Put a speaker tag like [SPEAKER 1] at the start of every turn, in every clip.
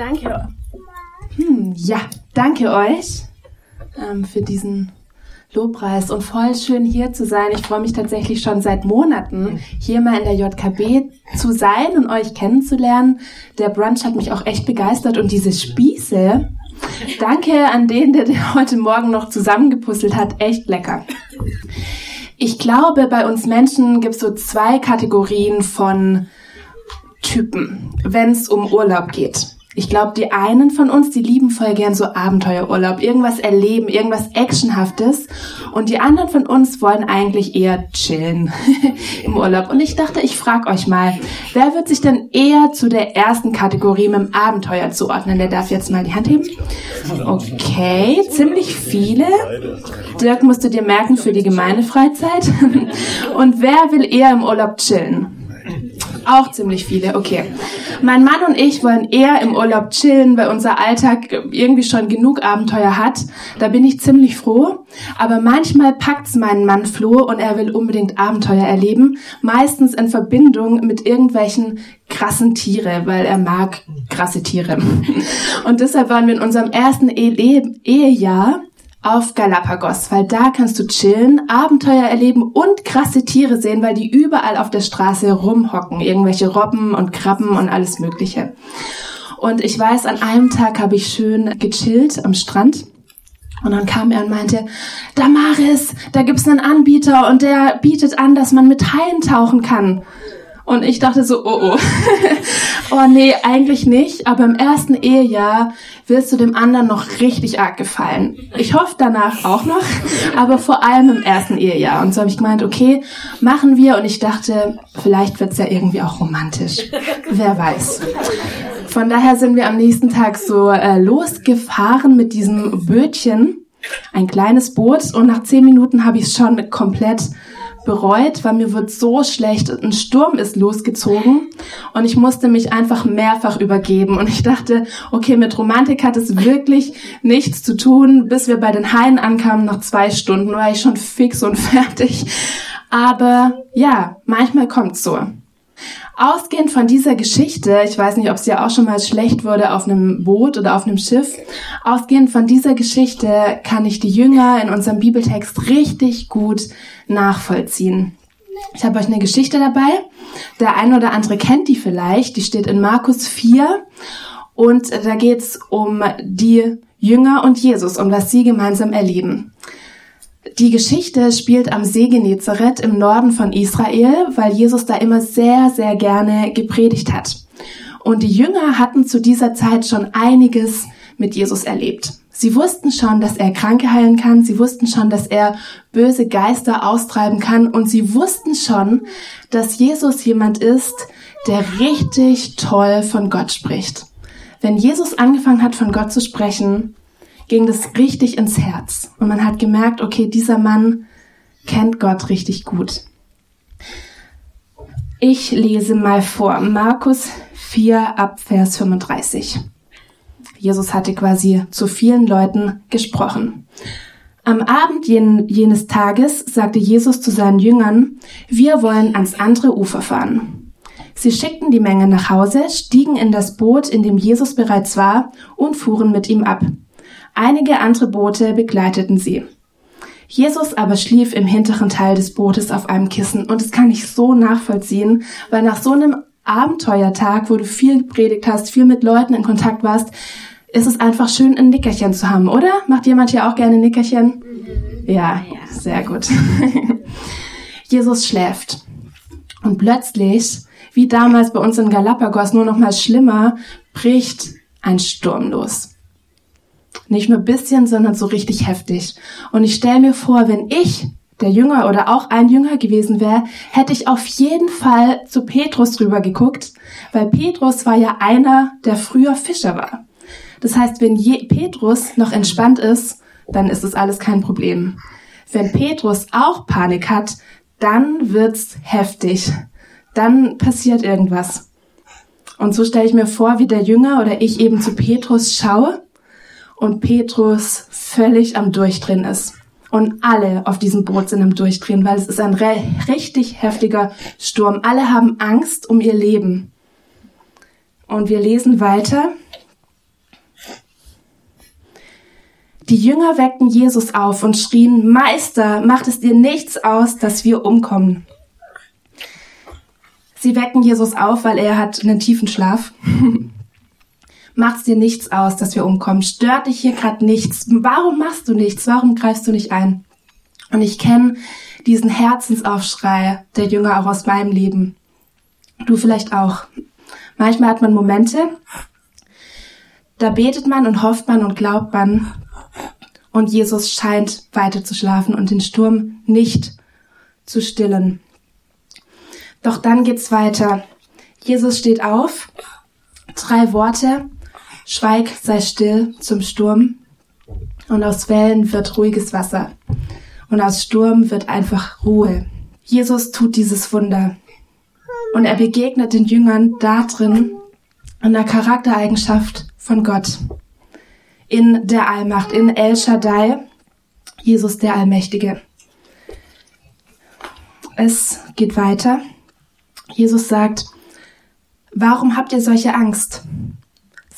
[SPEAKER 1] Danke. Hm, ja, danke euch ähm, für diesen Lobpreis und voll schön hier zu sein. Ich freue mich tatsächlich schon seit Monaten, hier mal in der JKB zu sein und euch kennenzulernen. Der Brunch hat mich auch echt begeistert und diese Spieße, danke an den, der den heute Morgen noch zusammengepuzzelt hat, echt lecker. Ich glaube, bei uns Menschen gibt es so zwei Kategorien von Typen, wenn es um Urlaub geht. Ich glaube, die einen von uns, die lieben voll gern so Abenteuerurlaub, irgendwas erleben, irgendwas Actionhaftes. Und die anderen von uns wollen eigentlich eher chillen im Urlaub. Und ich dachte, ich frage euch mal, wer wird sich denn eher zu der ersten Kategorie mit dem Abenteuer zuordnen? Der darf jetzt mal die Hand heben. Okay, ziemlich viele. Dirk musst du dir merken für die Gemeindefreizeit. Und wer will eher im Urlaub chillen? Auch ziemlich viele, okay. Mein Mann und ich wollen eher im Urlaub chillen, weil unser Alltag irgendwie schon genug Abenteuer hat. Da bin ich ziemlich froh. Aber manchmal packt's meinen Mann Flo und er will unbedingt Abenteuer erleben. Meistens in Verbindung mit irgendwelchen krassen Tiere, weil er mag krasse Tiere. Und deshalb waren wir in unserem ersten Ehejahr auf Galapagos, weil da kannst du chillen, Abenteuer erleben und krasse Tiere sehen, weil die überall auf der Straße rumhocken, irgendwelche Robben und Krabben und alles Mögliche. Und ich weiß, an einem Tag habe ich schön gechillt am Strand. Und dann kam er und meinte, Damaris, da gibt's einen Anbieter und der bietet an, dass man mit Haien tauchen kann. Und ich dachte so, oh oh. oh nee, eigentlich nicht. Aber im ersten Ehejahr wirst du dem anderen noch richtig arg gefallen. Ich hoffe danach auch noch, aber vor allem im ersten Ehejahr. Und so habe ich gemeint, okay, machen wir. Und ich dachte, vielleicht wird's ja irgendwie auch romantisch. Wer weiß. Von daher sind wir am nächsten Tag so äh, losgefahren mit diesem Bötchen. Ein kleines Boot. Und nach zehn Minuten habe ich es schon komplett bereut, weil mir wird so schlecht. Ein Sturm ist losgezogen und ich musste mich einfach mehrfach übergeben. Und ich dachte, okay, mit Romantik hat es wirklich nichts zu tun. Bis wir bei den Haien ankamen, nach zwei Stunden war ich schon fix und fertig. Aber ja, manchmal kommt's so. Ausgehend von dieser Geschichte, ich weiß nicht, ob es ja auch schon mal schlecht wurde auf einem Boot oder auf einem Schiff, ausgehend von dieser Geschichte kann ich die Jünger in unserem Bibeltext richtig gut nachvollziehen. Ich habe euch eine Geschichte dabei. Der eine oder andere kennt die vielleicht. Die steht in Markus 4 und da geht's um die Jünger und Jesus und was sie gemeinsam erleben. Die Geschichte spielt am See Genezareth im Norden von Israel, weil Jesus da immer sehr, sehr gerne gepredigt hat. Und die Jünger hatten zu dieser Zeit schon einiges mit Jesus erlebt. Sie wussten schon, dass er Kranke heilen kann, sie wussten schon, dass er böse Geister austreiben kann und sie wussten schon, dass Jesus jemand ist, der richtig toll von Gott spricht. Wenn Jesus angefangen hat, von Gott zu sprechen, ging das richtig ins Herz. Und man hat gemerkt, okay, dieser Mann kennt Gott richtig gut. Ich lese mal vor. Markus 4 ab Vers 35. Jesus hatte quasi zu vielen Leuten gesprochen. Am Abend jen, jenes Tages sagte Jesus zu seinen Jüngern, wir wollen ans andere Ufer fahren. Sie schickten die Menge nach Hause, stiegen in das Boot, in dem Jesus bereits war, und fuhren mit ihm ab. Einige andere Boote begleiteten sie. Jesus aber schlief im hinteren Teil des Bootes auf einem Kissen und das kann ich so nachvollziehen, weil nach so einem Abenteuertag, wo du viel gepredigt hast, viel mit Leuten in Kontakt warst, ist es einfach schön, ein Nickerchen zu haben, oder? Macht jemand hier auch gerne Nickerchen? Ja, sehr gut. Jesus schläft. Und plötzlich, wie damals bei uns in Galapagos, nur noch mal schlimmer, bricht ein Sturm los. Nicht nur bisschen, sondern so richtig heftig. Und ich stelle mir vor, wenn ich der Jünger oder auch ein Jünger gewesen wäre, hätte ich auf jeden Fall zu Petrus rüber geguckt, weil Petrus war ja einer, der früher Fischer war. Das heißt, wenn Petrus noch entspannt ist, dann ist es alles kein Problem. Wenn Petrus auch Panik hat, dann wird's heftig. Dann passiert irgendwas. Und so stelle ich mir vor, wie der Jünger oder ich eben zu Petrus schaue und Petrus völlig am Durchdrehen ist. Und alle auf diesem Boot sind am Durchdrehen, weil es ist ein richtig heftiger Sturm. Alle haben Angst um ihr Leben. Und wir lesen weiter. Die Jünger weckten Jesus auf und schrien, Meister, macht es dir nichts aus, dass wir umkommen. Sie wecken Jesus auf, weil er hat einen tiefen Schlaf. Macht's dir nichts aus, dass wir umkommen. Stört dich hier gerade nichts. Warum machst du nichts? Warum greifst du nicht ein? Und ich kenne diesen Herzensaufschrei der Jünger auch aus meinem Leben. Du vielleicht auch. Manchmal hat man Momente, da betet man und hofft man und glaubt man, und Jesus scheint weiter zu schlafen und den Sturm nicht zu stillen. Doch dann geht's weiter. Jesus steht auf. Drei Worte. Schweig, sei still zum Sturm. Und aus Wellen wird ruhiges Wasser. Und aus Sturm wird einfach Ruhe. Jesus tut dieses Wunder. Und er begegnet den Jüngern da drin in der Charaktereigenschaft von Gott. In der Allmacht, in El Shaddai, Jesus der Allmächtige. Es geht weiter. Jesus sagt, warum habt ihr solche Angst?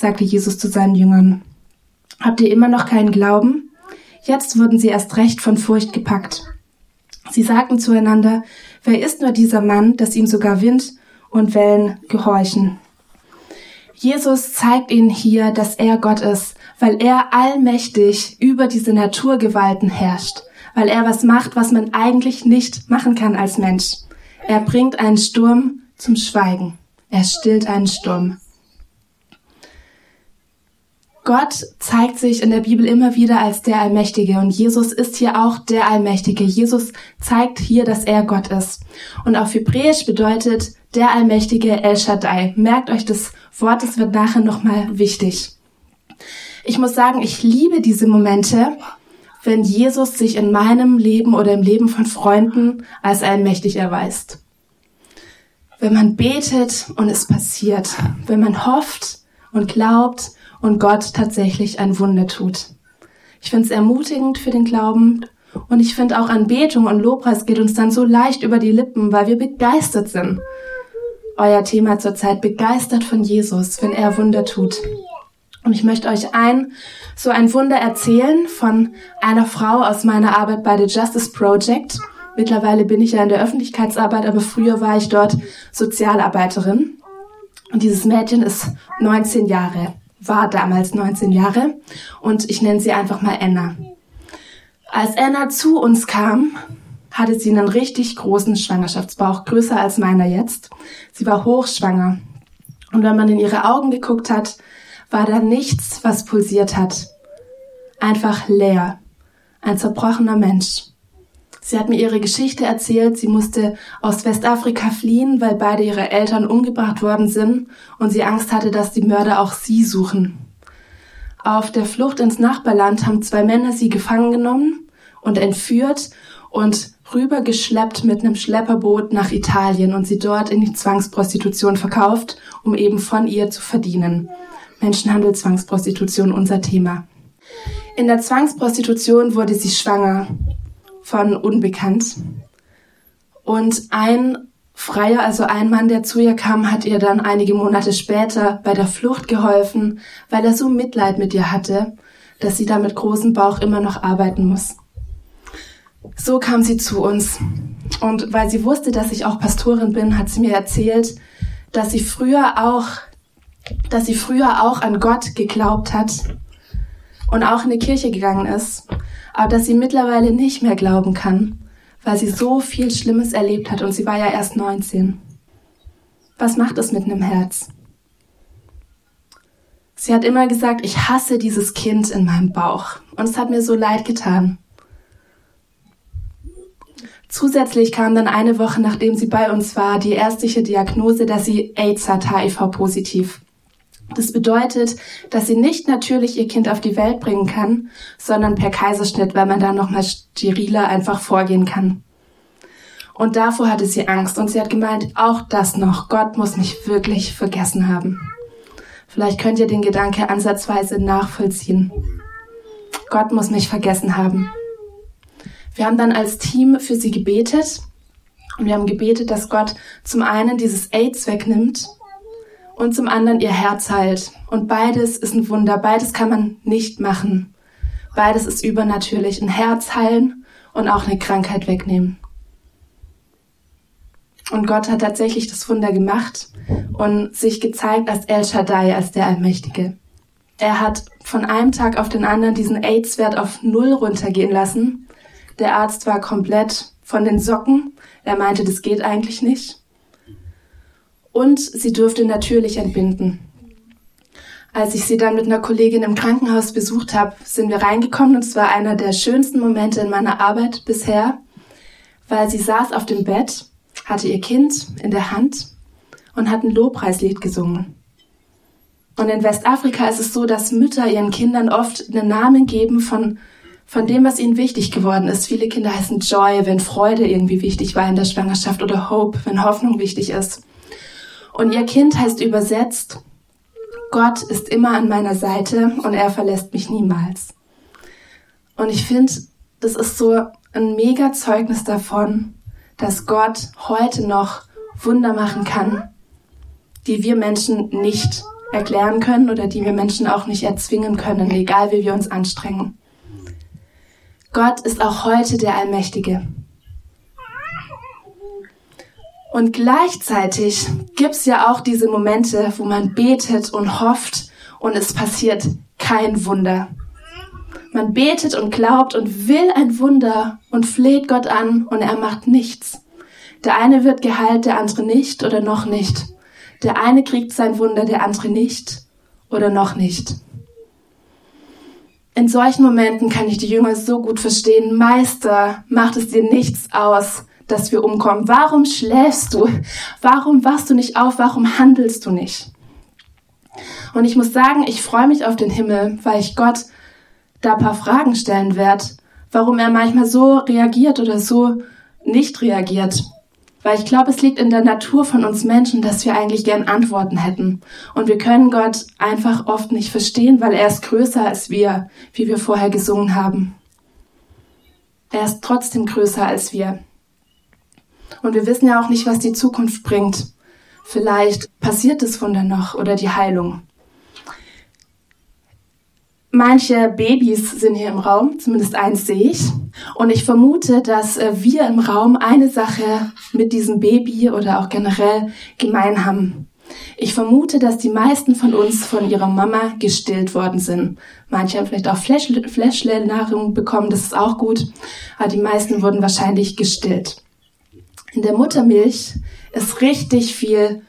[SPEAKER 1] Sagte Jesus zu seinen Jüngern. Habt ihr immer noch keinen Glauben? Jetzt wurden sie erst recht von Furcht gepackt. Sie sagten zueinander, wer ist nur dieser Mann, dass ihm sogar Wind und Wellen gehorchen? Jesus zeigt ihnen hier, dass er Gott ist, weil er allmächtig über diese Naturgewalten herrscht, weil er was macht, was man eigentlich nicht machen kann als Mensch. Er bringt einen Sturm zum Schweigen. Er stillt einen Sturm. Gott zeigt sich in der Bibel immer wieder als der Allmächtige und Jesus ist hier auch der Allmächtige. Jesus zeigt hier, dass er Gott ist. Und auf Hebräisch bedeutet der Allmächtige El Shaddai. Merkt euch das Wort, es wird nachher nochmal wichtig. Ich muss sagen, ich liebe diese Momente, wenn Jesus sich in meinem Leben oder im Leben von Freunden als allmächtig erweist. Wenn man betet und es passiert, wenn man hofft und glaubt und Gott tatsächlich ein Wunder tut. Ich finde es ermutigend für den Glauben und ich finde auch Anbetung und Lobpreis geht uns dann so leicht über die Lippen, weil wir begeistert sind. Euer Thema zurzeit begeistert von Jesus, wenn er Wunder tut. Und ich möchte euch ein, so ein Wunder erzählen von einer Frau aus meiner Arbeit bei The Justice Project. Mittlerweile bin ich ja in der Öffentlichkeitsarbeit, aber früher war ich dort Sozialarbeiterin. Und dieses Mädchen ist 19 Jahre, war damals 19 Jahre und ich nenne sie einfach mal Anna. Als Anna zu uns kam, hatte sie einen richtig großen Schwangerschaftsbauch, größer als meiner jetzt. Sie war hochschwanger. Und wenn man in ihre Augen geguckt hat, war da nichts, was pulsiert hat. Einfach leer. Ein zerbrochener Mensch. Sie hat mir ihre Geschichte erzählt. Sie musste aus Westafrika fliehen, weil beide ihre Eltern umgebracht worden sind und sie Angst hatte, dass die Mörder auch sie suchen. Auf der Flucht ins Nachbarland haben zwei Männer sie gefangen genommen und entführt und rübergeschleppt mit einem Schlepperboot nach Italien und sie dort in die Zwangsprostitution verkauft, um eben von ihr zu verdienen. Menschenhandel, Zwangsprostitution, unser Thema. In der Zwangsprostitution wurde sie schwanger von Unbekannt. Und ein Freier, also ein Mann, der zu ihr kam, hat ihr dann einige Monate später bei der Flucht geholfen, weil er so Mitleid mit ihr hatte, dass sie da mit großem Bauch immer noch arbeiten muss. So kam sie zu uns. Und weil sie wusste, dass ich auch Pastorin bin, hat sie mir erzählt, dass sie früher auch, dass sie früher auch an Gott geglaubt hat und auch in die Kirche gegangen ist, aber dass sie mittlerweile nicht mehr glauben kann, weil sie so viel Schlimmes erlebt hat und sie war ja erst 19. Was macht es mit einem Herz? Sie hat immer gesagt, ich hasse dieses Kind in meinem Bauch und es hat mir so leid getan. Zusätzlich kam dann eine Woche, nachdem sie bei uns war, die ärztliche Diagnose, dass sie AIDS hat, HIV-positiv. Das bedeutet, dass sie nicht natürlich ihr Kind auf die Welt bringen kann, sondern per Kaiserschnitt, weil man da nochmal steriler einfach vorgehen kann. Und davor hatte sie Angst und sie hat gemeint, auch das noch, Gott muss mich wirklich vergessen haben. Vielleicht könnt ihr den Gedanke ansatzweise nachvollziehen. Gott muss mich vergessen haben. Wir haben dann als Team für sie gebetet und wir haben gebetet, dass Gott zum einen dieses AIDS wegnimmt und zum anderen ihr Herz heilt. Und beides ist ein Wunder, beides kann man nicht machen. Beides ist übernatürlich, ein Herz heilen und auch eine Krankheit wegnehmen. Und Gott hat tatsächlich das Wunder gemacht und sich gezeigt als El Shaddai, als der Allmächtige. Er hat von einem Tag auf den anderen diesen AIDS-Wert auf Null runtergehen lassen. Der Arzt war komplett von den Socken. Er meinte, das geht eigentlich nicht. Und sie durfte natürlich entbinden. Als ich sie dann mit einer Kollegin im Krankenhaus besucht habe, sind wir reingekommen und es war einer der schönsten Momente in meiner Arbeit bisher, weil sie saß auf dem Bett hatte ihr Kind in der Hand und hat ein Lobpreislied gesungen. Und in Westafrika ist es so, dass Mütter ihren Kindern oft einen Namen geben von, von dem, was ihnen wichtig geworden ist. Viele Kinder heißen Joy, wenn Freude irgendwie wichtig war in der Schwangerschaft oder Hope, wenn Hoffnung wichtig ist. Und ihr Kind heißt übersetzt, Gott ist immer an meiner Seite und er verlässt mich niemals. Und ich finde, das ist so ein mega Zeugnis davon, dass Gott heute noch Wunder machen kann, die wir Menschen nicht erklären können oder die wir Menschen auch nicht erzwingen können, egal wie wir uns anstrengen. Gott ist auch heute der Allmächtige. Und gleichzeitig gibt's ja auch diese Momente, wo man betet und hofft und es passiert kein Wunder. Man betet und glaubt und will ein Wunder und fleht Gott an und er macht nichts. Der eine wird geheilt, der andere nicht oder noch nicht. Der eine kriegt sein Wunder, der andere nicht oder noch nicht. In solchen Momenten kann ich die Jünger so gut verstehen. Meister, macht es dir nichts aus, dass wir umkommen. Warum schläfst du? Warum wachst du nicht auf? Warum handelst du nicht? Und ich muss sagen, ich freue mich auf den Himmel, weil ich Gott da ein paar Fragen stellen werde, warum er manchmal so reagiert oder so nicht reagiert. Weil ich glaube, es liegt in der Natur von uns Menschen, dass wir eigentlich gern Antworten hätten. Und wir können Gott einfach oft nicht verstehen, weil er ist größer als wir, wie wir vorher gesungen haben. Er ist trotzdem größer als wir. Und wir wissen ja auch nicht, was die Zukunft bringt. Vielleicht passiert das Wunder noch oder die Heilung. Manche Babys sind hier im Raum, zumindest eins sehe ich. Und ich vermute, dass äh, wir im Raum eine Sache mit diesem Baby oder auch generell gemein haben. Ich vermute, dass die meisten von uns von ihrer Mama gestillt worden sind. Manche haben vielleicht auch Fläschle-Nahrung bekommen, das ist auch gut. Aber die meisten wurden wahrscheinlich gestillt. In der Muttermilch ist richtig viel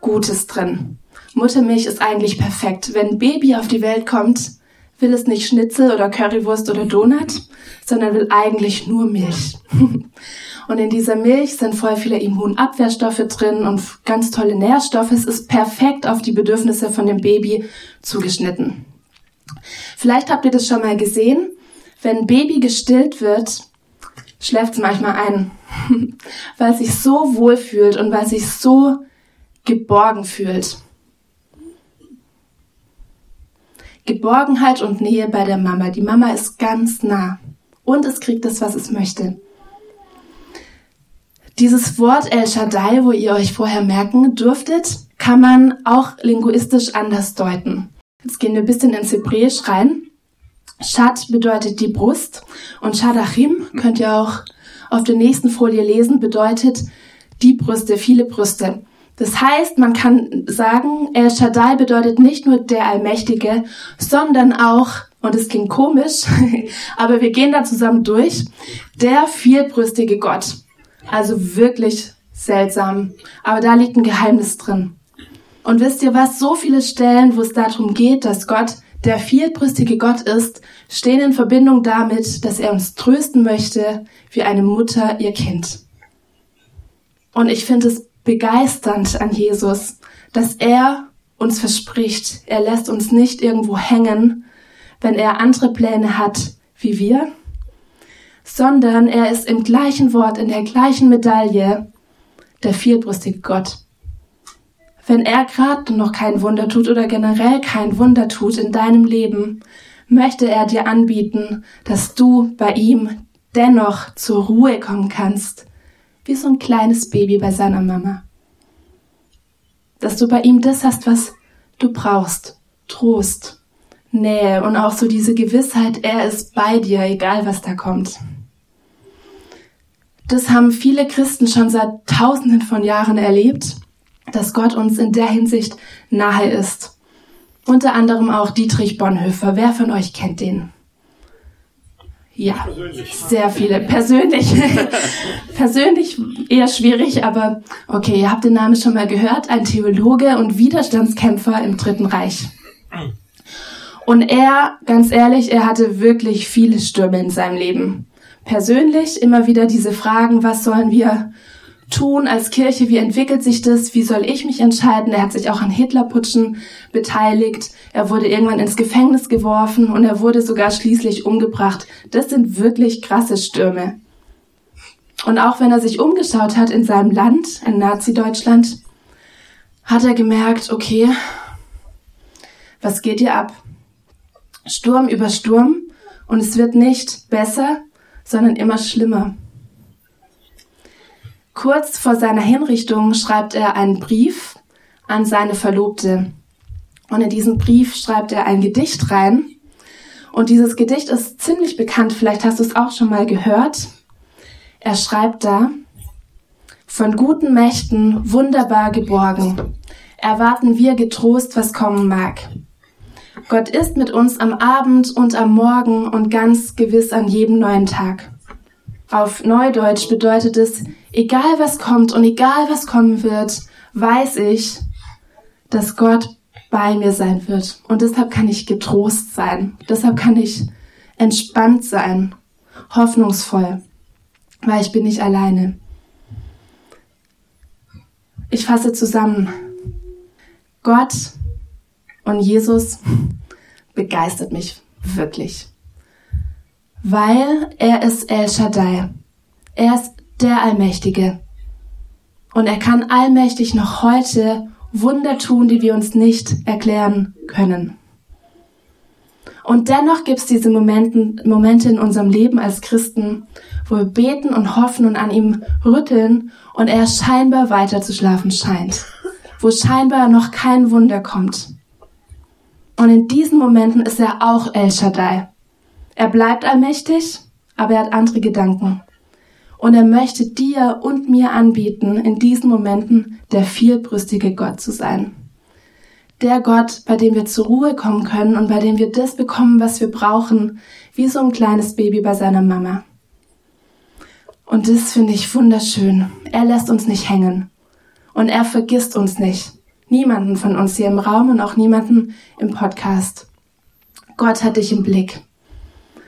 [SPEAKER 1] Gutes drin. Muttermilch ist eigentlich perfekt. Wenn ein Baby auf die Welt kommt, will es nicht Schnitzel oder Currywurst oder Donut, sondern will eigentlich nur Milch. Und in dieser Milch sind voll viele Immunabwehrstoffe drin und ganz tolle Nährstoffe. Es ist perfekt auf die Bedürfnisse von dem Baby zugeschnitten. Vielleicht habt ihr das schon mal gesehen. Wenn ein Baby gestillt wird, schläft es manchmal ein, weil es sich so wohl fühlt und weil es sich so geborgen fühlt. Geborgenheit und Nähe bei der Mama. Die Mama ist ganz nah und es kriegt das, was es möchte. Dieses Wort El Shaddai, wo ihr euch vorher merken dürftet, kann man auch linguistisch anders deuten. Jetzt gehen wir ein bisschen ins Hebräisch rein. Shad bedeutet die Brust und Shadachim könnt ihr auch auf der nächsten Folie lesen, bedeutet die Brüste, viele Brüste. Das heißt, man kann sagen, El Shaddai bedeutet nicht nur der Allmächtige, sondern auch, und es klingt komisch, aber wir gehen da zusammen durch, der vierbrüstige Gott. Also wirklich seltsam. Aber da liegt ein Geheimnis drin. Und wisst ihr was? So viele Stellen, wo es darum geht, dass Gott der vierbrüstige Gott ist, stehen in Verbindung damit, dass er uns trösten möchte, wie eine Mutter ihr Kind. Und ich finde es begeisternd an Jesus, dass er uns verspricht, er lässt uns nicht irgendwo hängen, wenn er andere Pläne hat wie wir, sondern er ist im gleichen Wort, in der gleichen Medaille der vierbrüstige Gott. Wenn er gerade noch kein Wunder tut oder generell kein Wunder tut in deinem Leben, möchte er dir anbieten, dass du bei ihm dennoch zur Ruhe kommen kannst, wie so ein kleines Baby bei seiner Mama. Dass du bei ihm das hast, was du brauchst. Trost, Nähe und auch so diese Gewissheit, er ist bei dir, egal was da kommt. Das haben viele Christen schon seit tausenden von Jahren erlebt dass Gott uns in der Hinsicht nahe ist. Unter anderem auch Dietrich Bonhoeffer. Wer von euch kennt den? Ja, sehr viele. Persönlich. Persönlich eher schwierig, aber okay, ihr habt den Namen schon mal gehört. Ein Theologe und Widerstandskämpfer im Dritten Reich. Und er, ganz ehrlich, er hatte wirklich viele Stürme in seinem Leben. Persönlich immer wieder diese Fragen, was sollen wir tun als Kirche? Wie entwickelt sich das? Wie soll ich mich entscheiden? Er hat sich auch an Hitlerputschen beteiligt. Er wurde irgendwann ins Gefängnis geworfen und er wurde sogar schließlich umgebracht. Das sind wirklich krasse Stürme. Und auch wenn er sich umgeschaut hat in seinem Land, in Nazi-Deutschland, hat er gemerkt, okay, was geht hier ab? Sturm über Sturm und es wird nicht besser, sondern immer schlimmer. Kurz vor seiner Hinrichtung schreibt er einen Brief an seine Verlobte. Und in diesen Brief schreibt er ein Gedicht rein. Und dieses Gedicht ist ziemlich bekannt, vielleicht hast du es auch schon mal gehört. Er schreibt da, von guten Mächten wunderbar geborgen, erwarten wir getrost, was kommen mag. Gott ist mit uns am Abend und am Morgen und ganz gewiss an jedem neuen Tag. Auf Neudeutsch bedeutet es, egal was kommt und egal was kommen wird, weiß ich, dass Gott bei mir sein wird. Und deshalb kann ich getrost sein. Deshalb kann ich entspannt sein, hoffnungsvoll, weil ich bin nicht alleine. Ich fasse zusammen. Gott und Jesus begeistert mich wirklich. Weil er ist El Shaddai. Er ist der Allmächtige. Und er kann allmächtig noch heute Wunder tun, die wir uns nicht erklären können. Und dennoch gibt es diese Momenten, Momente in unserem Leben als Christen, wo wir beten und hoffen und an ihm rütteln und er scheinbar weiter zu schlafen scheint, wo scheinbar noch kein Wunder kommt. Und in diesen Momenten ist er auch El Shaddai. Er bleibt allmächtig, aber er hat andere Gedanken. Und er möchte dir und mir anbieten, in diesen Momenten der vierbrüstige Gott zu sein. Der Gott, bei dem wir zur Ruhe kommen können und bei dem wir das bekommen, was wir brauchen, wie so ein kleines Baby bei seiner Mama. Und das finde ich wunderschön. Er lässt uns nicht hängen. Und er vergisst uns nicht. Niemanden von uns hier im Raum und auch niemanden im Podcast. Gott hat dich im Blick.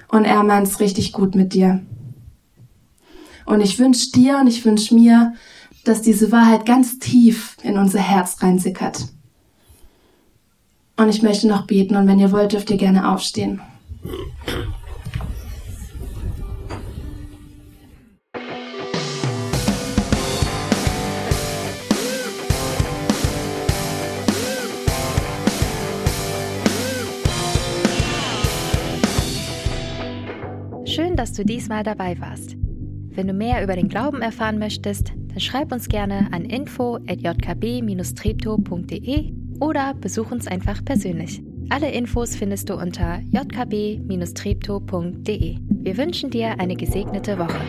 [SPEAKER 1] Und er meint's richtig gut mit dir. Und ich wünsche dir und ich wünsche mir, dass diese Wahrheit ganz tief in unser Herz reinsickert. Und ich möchte noch beten und wenn ihr wollt, dürft ihr gerne aufstehen.
[SPEAKER 2] Schön, dass du diesmal dabei warst. Wenn du mehr über den Glauben erfahren möchtest, dann schreib uns gerne an info@jkb-treptow.de oder besuch uns einfach persönlich. Alle Infos findest du unter jkb-treptow.de. Wir wünschen dir eine gesegnete Woche.